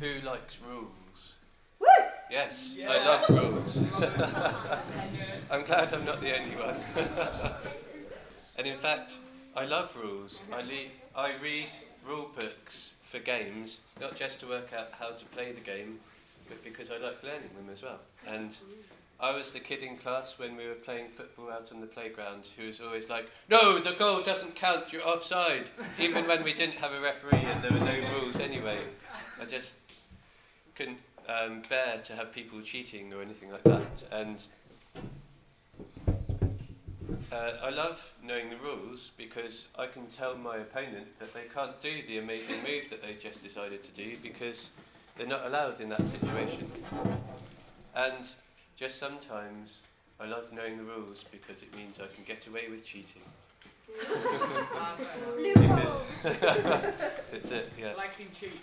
Who likes rules? Woo! Yes, Yeah. I love rules. I'm glad I'm not the only one. and in fact, I love rules. I, le- I read rule books for games, not just to work out how to play the game, but because I like learning them as well. And I was the kid in class when we were playing football out on the playground who was always like, No, the goal doesn't count, you're offside, even when we didn't have a referee and there were no rules anyway. I just couldn't um, bear to have people cheating or anything like that. And uh, I love knowing the rules because I can tell my opponent that they can't do the amazing move that they just decided to do because they're not allowed in that situation. And just sometimes I love knowing the rules because it means I can get away with cheating. because it's it, yeah. Liking cheat.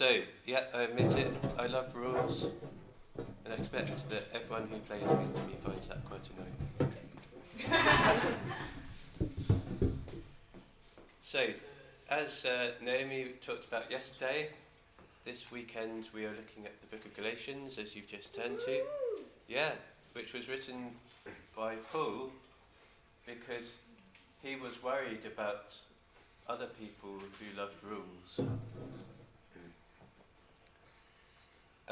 So, yeah, I admit it, I love rules, and I expect that everyone who plays against me finds that quite annoying. so, as uh, Naomi talked about yesterday, this weekend we are looking at the book of Galatians, as you've just turned to. Yeah, which was written by Paul because he was worried about other people who loved rules.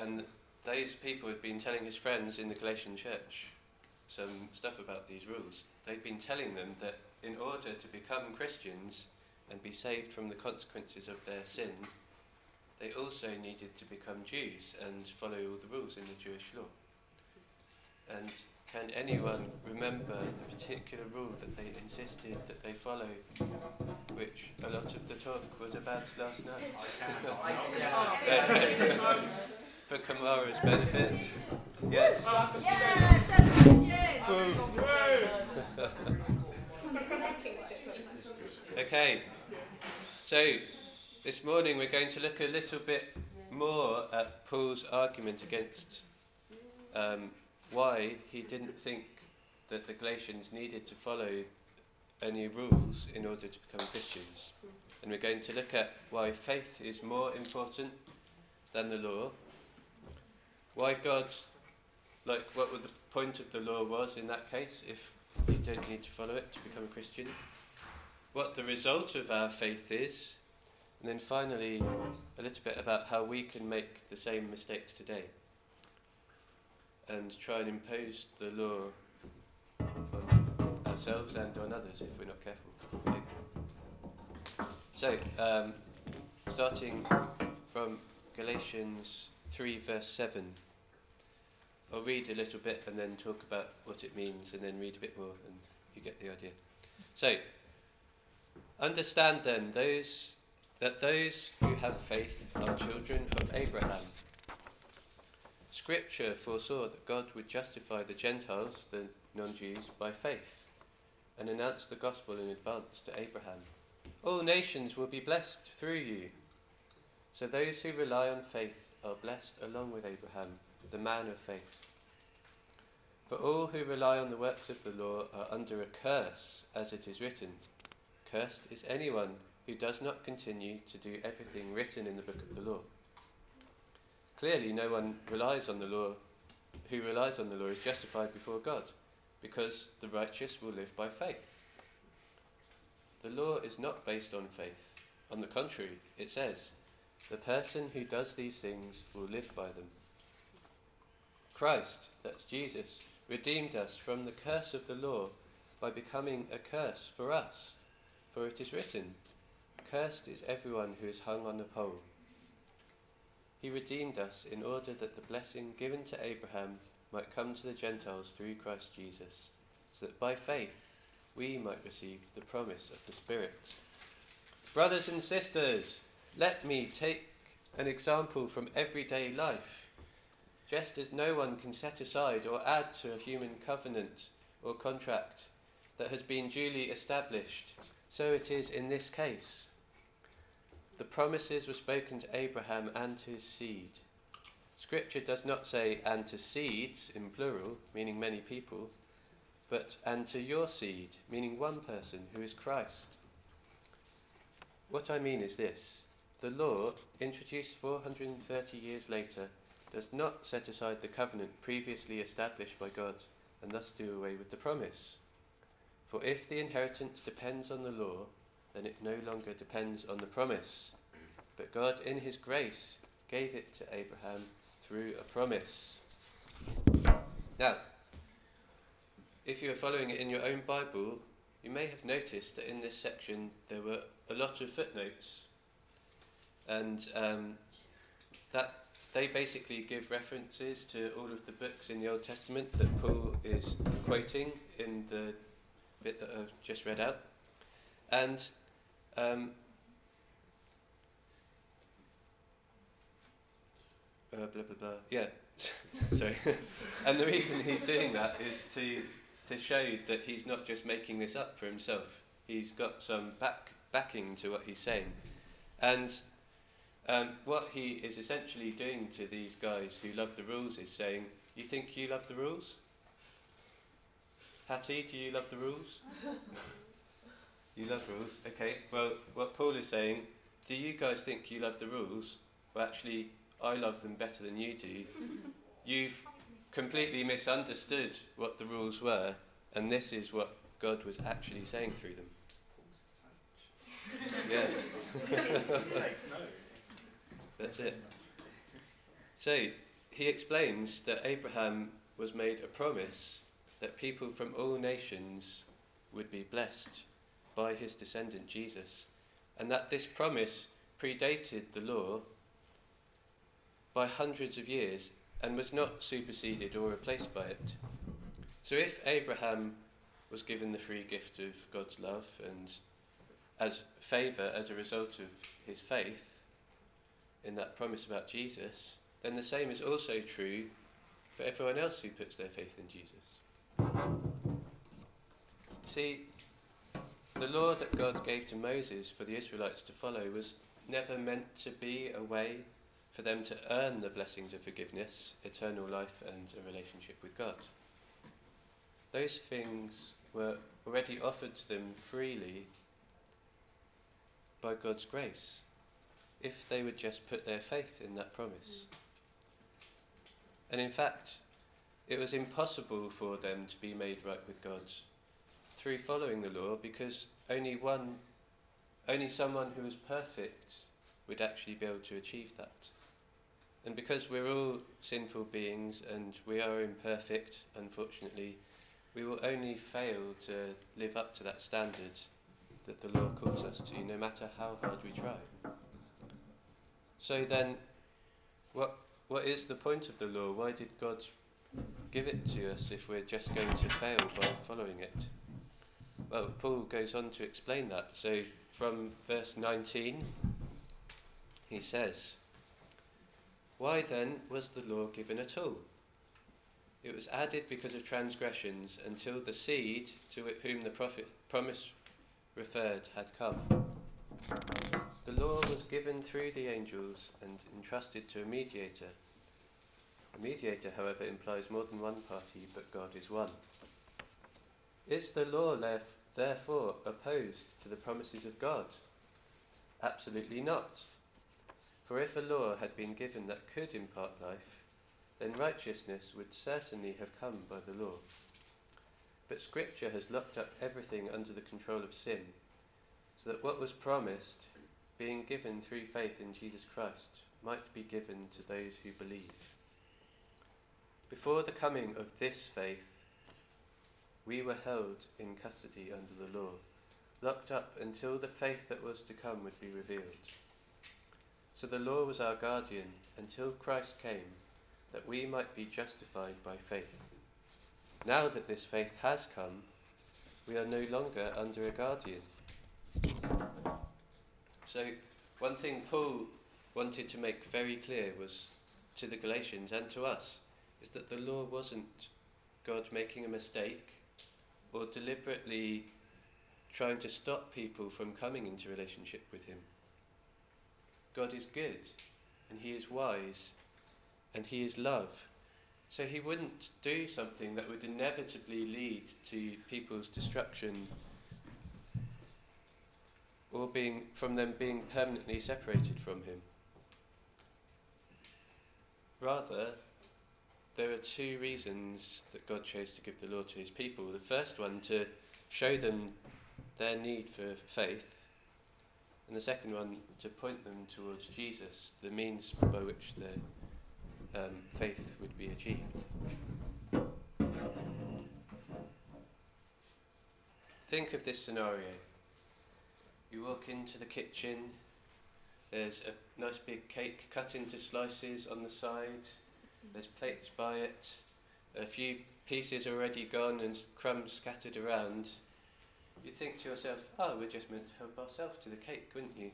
And those people had been telling his friends in the Galatian church some stuff about these rules. They'd been telling them that in order to become Christians and be saved from the consequences of their sin, they also needed to become Jews and follow all the rules in the Jewish law. And can anyone remember the particular rule that they insisted that they follow, which a lot of the talk was about last night? For Kamara's benefit. Yes. Okay. So, this morning we're going to look a little bit more at Paul's argument against um, why he didn't think that the Galatians needed to follow any rules in order to become Christians. And we're going to look at why faith is more important than the law, why God, like what the point of the law was in that case, if you don't need to follow it to become a Christian, what the result of our faith is, and then finally a little bit about how we can make the same mistakes today and try and impose the law on ourselves and on others if we're not careful. So, um, starting from Galatians 3, verse 7. I'll read a little bit and then talk about what it means, and then read a bit more, and you get the idea. So, understand then those that those who have faith are children of Abraham. Scripture foresaw that God would justify the Gentiles, the non-Jews, by faith, and announce the gospel in advance to Abraham. All nations will be blessed through you. So those who rely on faith are blessed along with Abraham, the man of faith. For all who rely on the works of the law are under a curse, as it is written. Cursed is anyone who does not continue to do everything written in the book of the law. Clearly, no one relies on the law, who relies on the law is justified before God, because the righteous will live by faith. The law is not based on faith. On the contrary, it says, the person who does these things will live by them. Christ, that's Jesus, redeemed us from the curse of the law by becoming a curse for us. For it is written, Cursed is everyone who is hung on a pole. He redeemed us in order that the blessing given to Abraham might come to the Gentiles through Christ Jesus, so that by faith we might receive the promise of the Spirit. Brothers and sisters, let me take an example from everyday life. Just as no one can set aside or add to a human covenant or contract that has been duly established, so it is in this case. The promises were spoken to Abraham and to his seed. Scripture does not say and to seeds in plural, meaning many people, but and to your seed, meaning one person who is Christ. What I mean is this the law, introduced 430 years later, does not set aside the covenant previously established by God and thus do away with the promise. For if the inheritance depends on the law, then it no longer depends on the promise. But God, in His grace, gave it to Abraham through a promise. Now, if you are following it in your own Bible, you may have noticed that in this section there were a lot of footnotes, and um, that they basically give references to all of the books in the Old Testament that Paul is quoting in the bit that I've just read out. And um, uh, blah blah blah. Yeah, sorry. and the reason he's doing that is to to show that he's not just making this up for himself. He's got some back backing to what he's saying, and um, what he is essentially doing to these guys who love the rules is saying, "You think you love the rules? Hattie, do you love the rules? you love rules. Okay. Well, what Paul is saying, do you guys think you love the rules? Well, actually, I love them better than you do. You've completely misunderstood what the rules were, and this is what God was actually saying through them. yeah. That's it. So he explains that Abraham was made a promise that people from all nations would be blessed by his descendant Jesus, and that this promise predated the law by hundreds of years and was not superseded or replaced by it. So if Abraham was given the free gift of God's love and as favour as a result of his faith in that promise about Jesus, then the same is also true for everyone else who puts their faith in Jesus. See, the law that God gave to Moses for the Israelites to follow was never meant to be a way for them to earn the blessings of forgiveness, eternal life, and a relationship with God. Those things were already offered to them freely by God's grace if they would just put their faith in that promise. And in fact, it was impossible for them to be made right with God through following the law because only one, only someone who was perfect would actually be able to achieve that. And because we're all sinful beings and we are imperfect, unfortunately, we will only fail to live up to that standard that the law calls us to, no matter how hard we try. So then, what, what is the point of the law? Why did God give it to us if we're just going to fail by following it? Well, Paul goes on to explain that. So from verse 19, he says, Why then was the law given at all? It was added because of transgressions until the seed to whom the prophet promise referred had come. The law was given through the angels and entrusted to a mediator a mediator, however, implies more than one party, but God is one. Is the law therefore opposed to the promises of God? Absolutely not. For if a law had been given that could impart life, then righteousness would certainly have come by the law. But Scripture has locked up everything under the control of sin, so that what was promised, being given through faith in Jesus Christ, might be given to those who believe. Before the coming of this faith, we were held in custody under the law, locked up until the faith that was to come would be revealed. So the law was our guardian until Christ came, that we might be justified by faith. Now that this faith has come, we are no longer under a guardian. So, one thing Paul wanted to make very clear was to the Galatians and to us is that the law wasn't God making a mistake or deliberately trying to stop people from coming into relationship with Him. God is good and He is wise and He is love. So He wouldn't do something that would inevitably lead to people's destruction or being from them being permanently separated from him. Rather, there are two reasons that God chose to give the law to his people. The first one to show them their need for faith, and the second one to point them towards Jesus, the means by which their um, faith would be achieved. Think of this scenario. You walk into the kitchen, there's a nice big cake cut into slices on the side, there's plates by it, a few pieces already gone and crumbs scattered around. You'd think to yourself, oh, we're just meant to help ourselves to the cake, wouldn't you?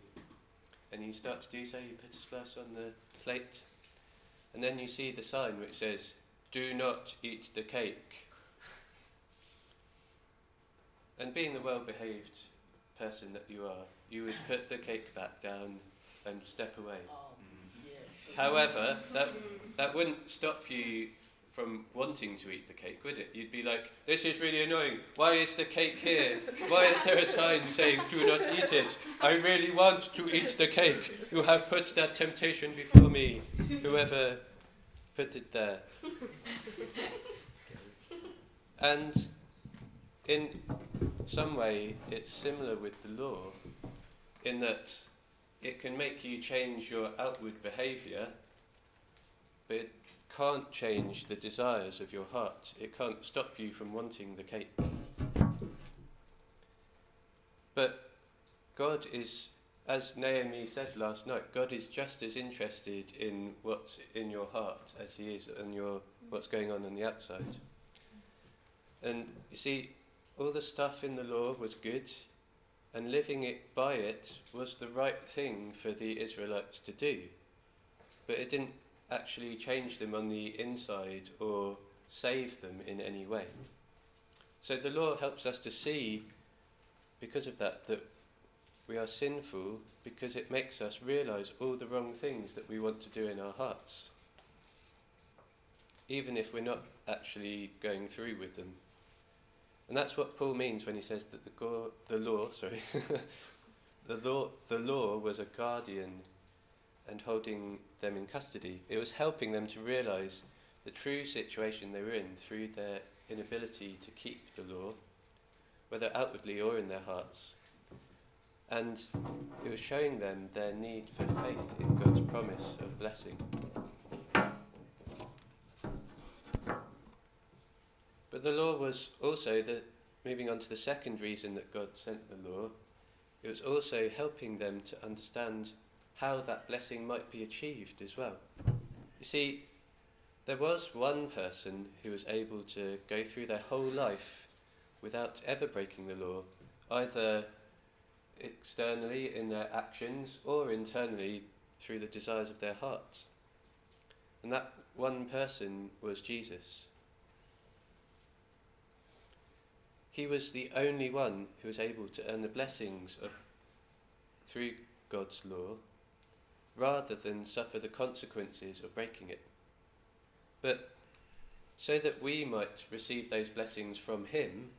And you start to do so, you put a slice on the plate, and then you see the sign which says, do not eat the cake. And being the well behaved person that you are, you would put the cake back down and step away. Oh, However, that, that wouldn't stop you from wanting to eat the cake, would it? You'd be like, this is really annoying. Why is the cake here? Why is there a sign saying, do not eat it? I really want to eat the cake. You have put that temptation before me, whoever put it there. And in some way, it's similar with the law in that it can make you change your outward behaviour, but it can't change the desires of your heart. It can't stop you from wanting the cake. But God is, as Naomi said last night, God is just as interested in what's in your heart as He is in your what's going on on the outside. And you see, all the stuff in the law was good, and living it by it was the right thing for the Israelites to do. But it didn't actually change them on the inside or save them in any way. So the law helps us to see, because of that, that we are sinful because it makes us realize all the wrong things that we want to do in our hearts, even if we're not actually going through with them. And that's what Paul means when he says that the, go- the law, sorry, the law, the law was a guardian and holding them in custody. It was helping them to realize the true situation they were in through their inability to keep the law, whether outwardly or in their hearts. And it was showing them their need for faith in God's promise of blessing. But the law was also the moving on to the second reason that God sent the law. It was also helping them to understand how that blessing might be achieved as well. You see, there was one person who was able to go through their whole life without ever breaking the law, either externally in their actions or internally through the desires of their heart. And that one person was Jesus. He was the only one who was able to earn the blessings of through God's law rather than suffer the consequences of breaking it. But so that we might receive those blessings from him,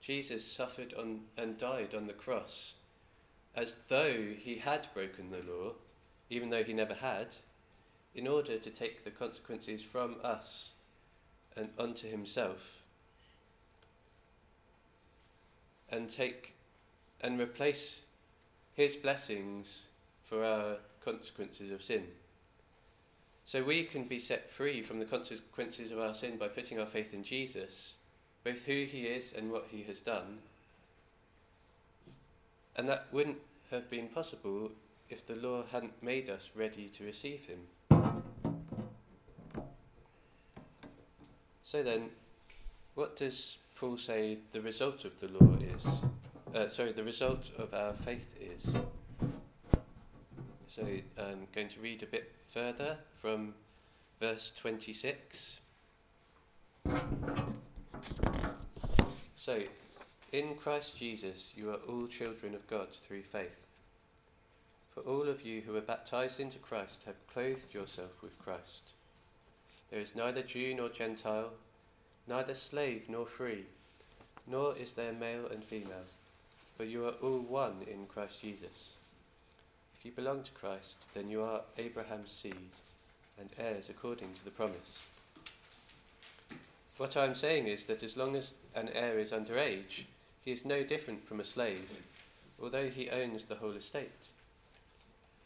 Jesus suffered on and died on the cross as though he had broken the law, even though he never had, in order to take the consequences from us and onto himself and take and replace his blessings for our consequences of sin. So we can be set free from the consequences of our sin by putting our faith in Jesus, both who he is and what he has done. And that wouldn't have been possible if the law hadn't made us ready to receive him. So then, what does Paul say the result of the law is. Uh, sorry, the result of our faith is. So I'm going to read a bit further from verse 26. So, in Christ Jesus, you are all children of God through faith. For all of you who are baptized into Christ have clothed yourself with Christ. There is neither Jew nor Gentile neither slave nor free, nor is there male and female, for you are all one in Christ Jesus. If you belong to Christ, then you are Abraham's seed and heirs according to the promise. What I'm saying is that as long as an heir is under age, he is no different from a slave, although he owns the whole estate.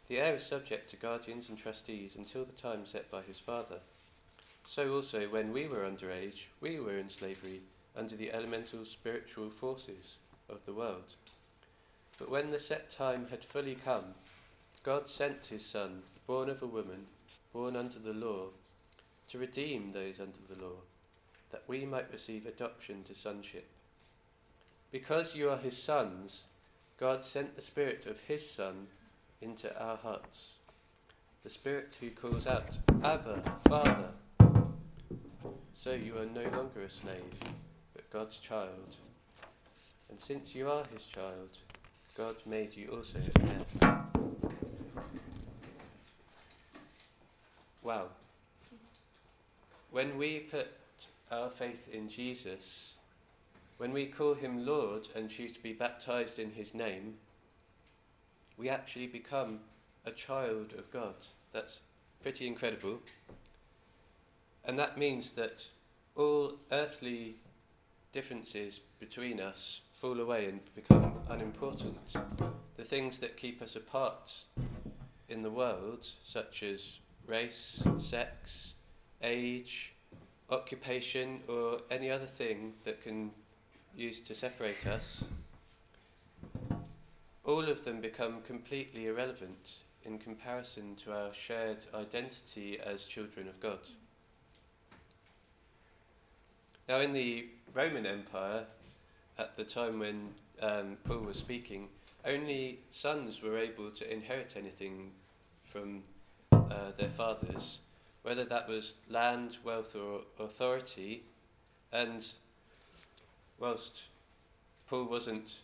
The heir is subject to guardians and trustees until the time set by his father. So also, when we were underage, we were in slavery under the elemental spiritual forces of the world. But when the set time had fully come, God sent his Son, born of a woman, born under the law, to redeem those under the law, that we might receive adoption to sonship. Because you are his sons, God sent the Spirit of his Son into our hearts, the Spirit who calls out, Abba, Father. So you are no longer a slave, but God's child. And since you are his child, God made you also heir. Wow. When we put our faith in Jesus, when we call him Lord and choose to be baptized in his name, we actually become a child of God. That's pretty incredible. And that means that all earthly differences between us fall away and become unimportant. The things that keep us apart in the world, such as race, sex, age, occupation, or any other thing that can use to separate us, all of them become completely irrelevant in comparison to our shared identity as children of God. Now, in the Roman Empire, at the time when um, Paul was speaking, only sons were able to inherit anything from uh, their fathers, whether that was land, wealth, or authority. And whilst Paul wasn't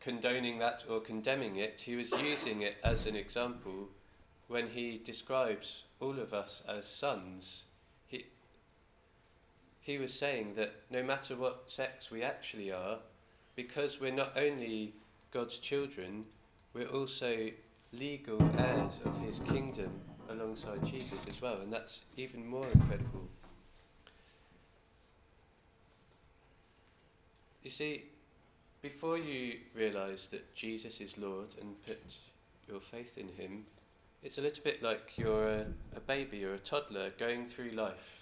condoning that or condemning it, he was using it as an example when he describes all of us as sons. He, was saying that no matter what sex we actually are, because we're not only God's children, we're also legal heirs of his kingdom alongside Jesus as well, and that's even more incredible. You see, before you realise that Jesus is Lord and put your faith in him, it's a little bit like you're a, a baby or a toddler going through life.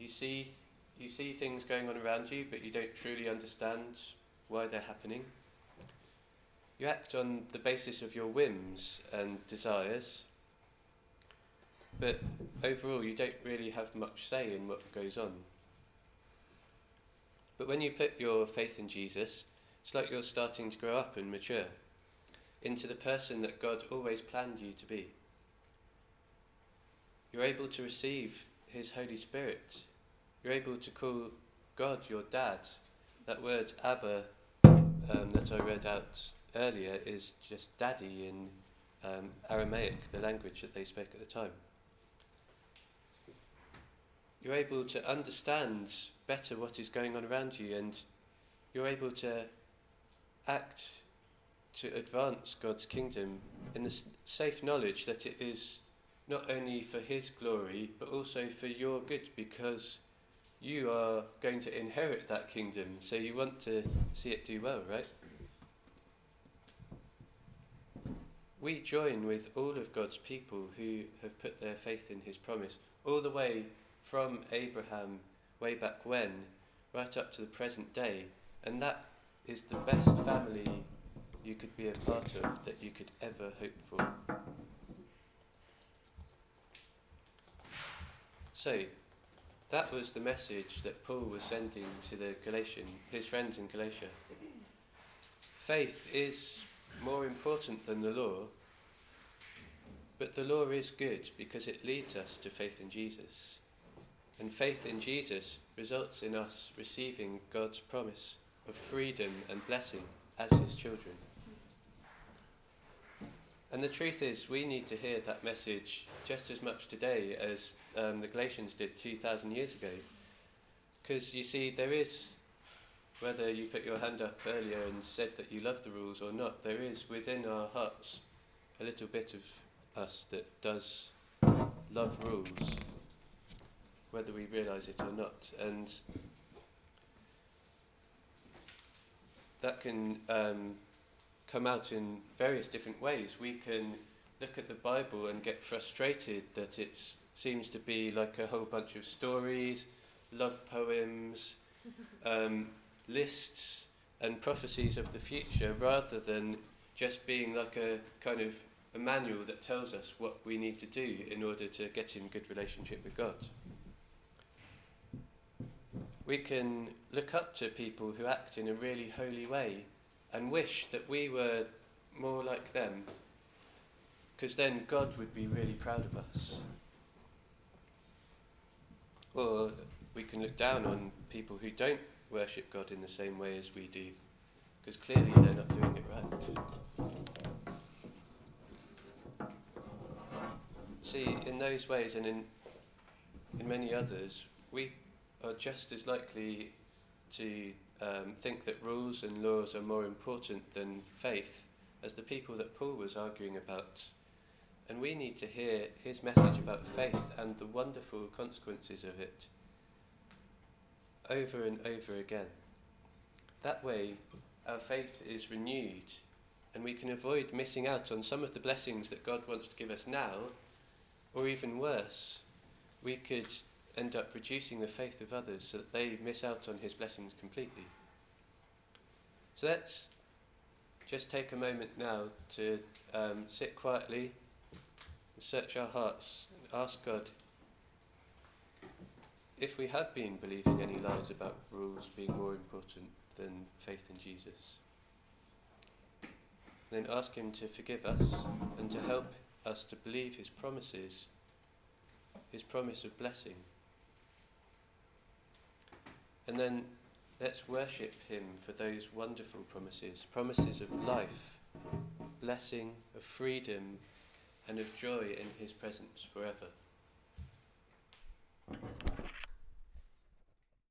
You see, you see things going on around you, but you don't truly understand why they're happening. You act on the basis of your whims and desires, but overall, you don't really have much say in what goes on. But when you put your faith in Jesus, it's like you're starting to grow up and mature into the person that God always planned you to be. You're able to receive His Holy Spirit. You're able to call God your dad. That word Abba um, that I read out earlier is just daddy in um, Aramaic, the language that they spoke at the time. You're able to understand better what is going on around you, and you're able to act to advance God's kingdom in the safe knowledge that it is not only for His glory, but also for your good, because you are going to inherit that kingdom, so you want to see it do well, right? we join with all of God's people who have put their faith in his promise, all the way from Abraham, way back when, right up to the present day. And that is the best family you could be a part of that you could ever hope for. So, that was the message that Paul was sending to the Galatian, his friends in Galatia. Faith is more important than the law, but the law is good because it leads us to faith in Jesus. And faith in Jesus results in us receiving God's promise of freedom and blessing as his children. And the truth is, we need to hear that message just as much today as um, the Galatians did 2,000 years ago. Because you see, there is whether you put your hand up earlier and said that you love the rules or not, there is within our hearts a little bit of us that does love rules, whether we realise it or not. And that can um, come out in various different ways. We can look at the Bible and get frustrated that it seems to be like a whole bunch of stories, love poems, um, lists, and prophecies of the future, rather than just being like a kind of a manual that tells us what we need to do in order to get in good relationship with God. We can look up to people who act in a really holy way and wish that we were more like them, because then God would be really proud of us. Or we can look down on people who don't worship God in the same way as we do, because clearly they're not doing it right. See, in those ways and in, in many others, we are just as likely to um, think that rules and laws are more important than faith as the people that Paul was arguing about. And we need to hear his message about faith and the wonderful consequences of it over and over again. That way, our faith is renewed and we can avoid missing out on some of the blessings that God wants to give us now, or even worse, we could end up reducing the faith of others so that they miss out on his blessings completely. So let's just take a moment now to um, sit quietly and search our hearts and ask God if we have been believing any lies about rules being more important than faith in Jesus. Then ask Him to forgive us and to help us to believe His promises, His promise of blessing. And then let's worship Him for those wonderful promises promises of life, blessing, of freedom, and of joy in His presence forever.